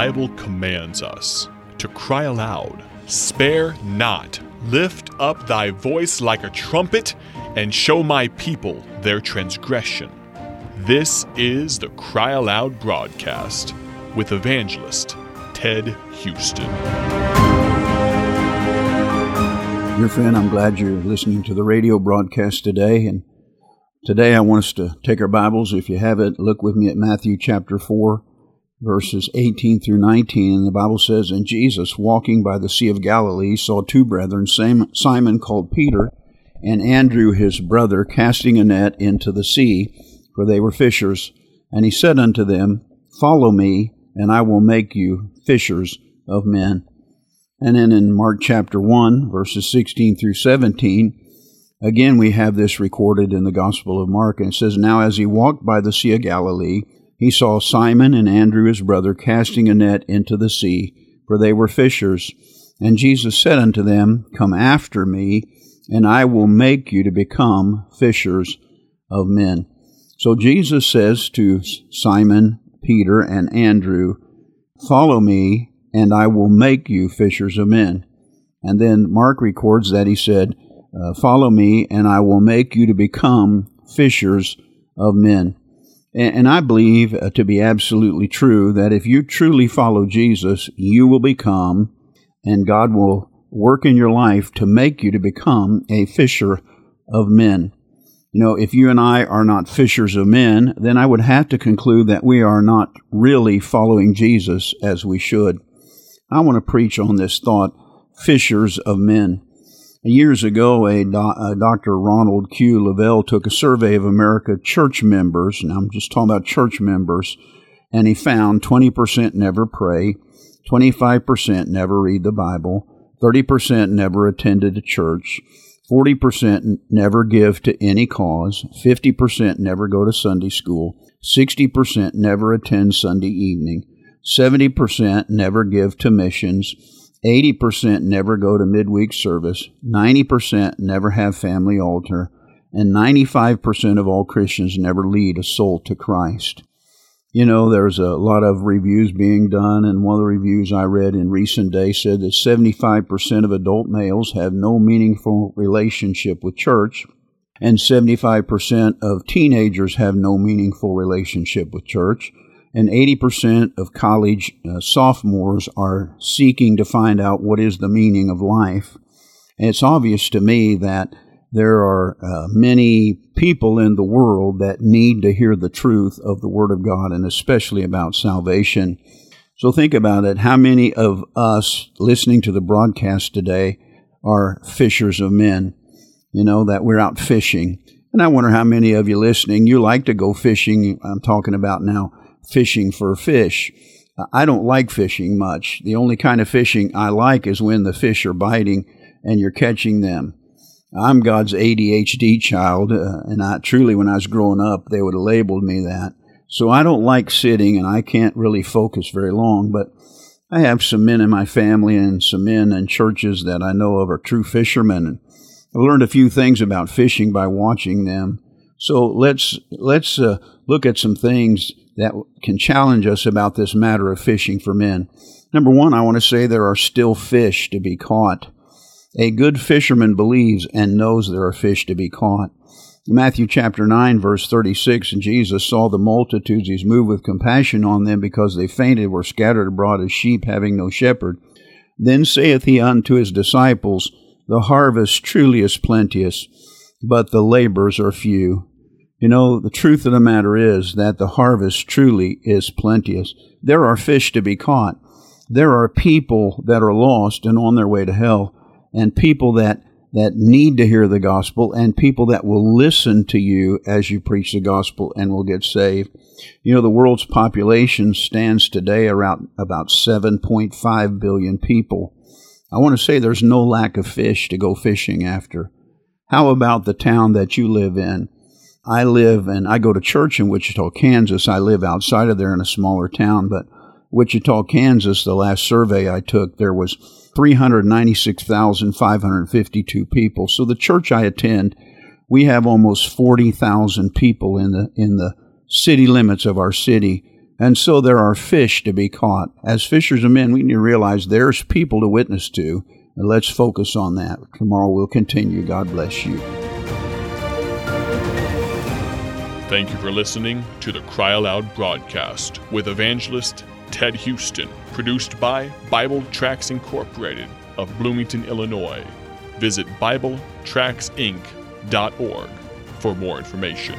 Bible commands us to cry aloud, Spare not, lift up thy voice like a trumpet, and show my people their transgression. This is the Cry Aloud broadcast with evangelist Ted Houston. Dear friend, I'm glad you're listening to the radio broadcast today. And today I want us to take our Bibles. If you have it, look with me at Matthew chapter 4, verses 18 through 19. And the Bible says, And Jesus, walking by the Sea of Galilee, saw two brethren, Simon called Peter, and Andrew his brother, casting a net into the sea, for they were fishers. And he said unto them, Follow me, and I will make you fishers of men. And then in Mark chapter 1, verses 16 through 17, again we have this recorded in the Gospel of Mark. And it says, Now as he walked by the Sea of Galilee, he saw Simon and Andrew his brother casting a net into the sea, for they were fishers. And Jesus said unto them, Come after me, and I will make you to become fishers of men. So Jesus says to Simon, Peter, and Andrew, Follow me, and I will make you fishers of men. And then Mark records that he said, uh, Follow me, and I will make you to become fishers of men. And, I believe uh, to be absolutely true that if you truly follow Jesus, you will become, and God will work in your life to make you to become a fisher of men. You know, if you and I are not fishers of men, then I would have to conclude that we are not really following Jesus as we should. I want to preach on this thought fishers of men. Years ago, a, do, a, Dr. Ronald Q. Lavelle took a survey of America church members, and I'm just talking about church members, and he found 20% never pray, 25% never read the Bible, 30% never attended a church, 40% never give to any cause, 50% never go to Sunday school, 60% never attend Sunday evening, 70% never give to missions, 80% never go to midweek service, 90% never have family altar, and 95% of all Christians never lead a soul to Christ. You know, there's a lot of reviews being done, and one of the reviews I read in recent days said that 75% of adult males have no meaningful relationship with church, and 75% of teenagers have no meaningful relationship with church, and 80% of college uh, sophomores are seeking to find out what is the meaning of life. And it's obvious to me that there are uh, many people in the world that need to hear the truth of the Word of God and especially about salvation. So think about it. How many of us listening to the broadcast today are fishers of men? You know, that we're out fishing. And I wonder how many of you listening, you like to go fishing. I'm talking about now fishing for fish. I don't like fishing much. The only kind of fishing I like is when the fish are biting and you're catching them. I'm God's ADHD child, uh, and I truly, when I was growing up, they would have labeled me that. So I don't like sitting, and I can't really focus very long. But I have some men in my family and some men in churches that I know of are true fishermen, and I've learned a few things about fishing by watching them. So let's let's uh, look at some things that can challenge us about this matter of fishing for men. Number one, I want to say there are still fish to be caught. A good fisherman believes and knows there are fish to be caught. Matthew chapter 9, verse 36, and Jesus saw the multitudes. He's moved with compassion on them because they fainted, were scattered abroad as sheep having no shepherd. Then saith he unto his disciples, The harvest truly is plenteous, but the labors are few. You know, the truth of the matter is that the harvest truly is plenteous. There are fish to be caught. There are people that are lost and on their way to hell and people that that need to hear the gospel and people that will listen to you as you preach the gospel and will get saved. You know, the world's population stands today around about 7.5 billion people. I want to say there's no lack of fish to go fishing after. How about the town that you live in? I live and I go to church in Wichita, Kansas. I live outside of there in a smaller town, but Wichita, Kansas, the last survey I took, there was 396,552 people. So the church I attend, we have almost 40,000 people in the in the city limits of our city And so there are fish to be caught. As fishers of men, we need to realize there's people to witness to, and let's focus on that. Tomorrow we'll continue. God bless you. Thank you for listening to the Cry Aloud broadcast with evangelist Ted Houston, produced by Bible Tracts Incorporated of Bloomington, Illinois. Visit BibleTractsInc.org for more information.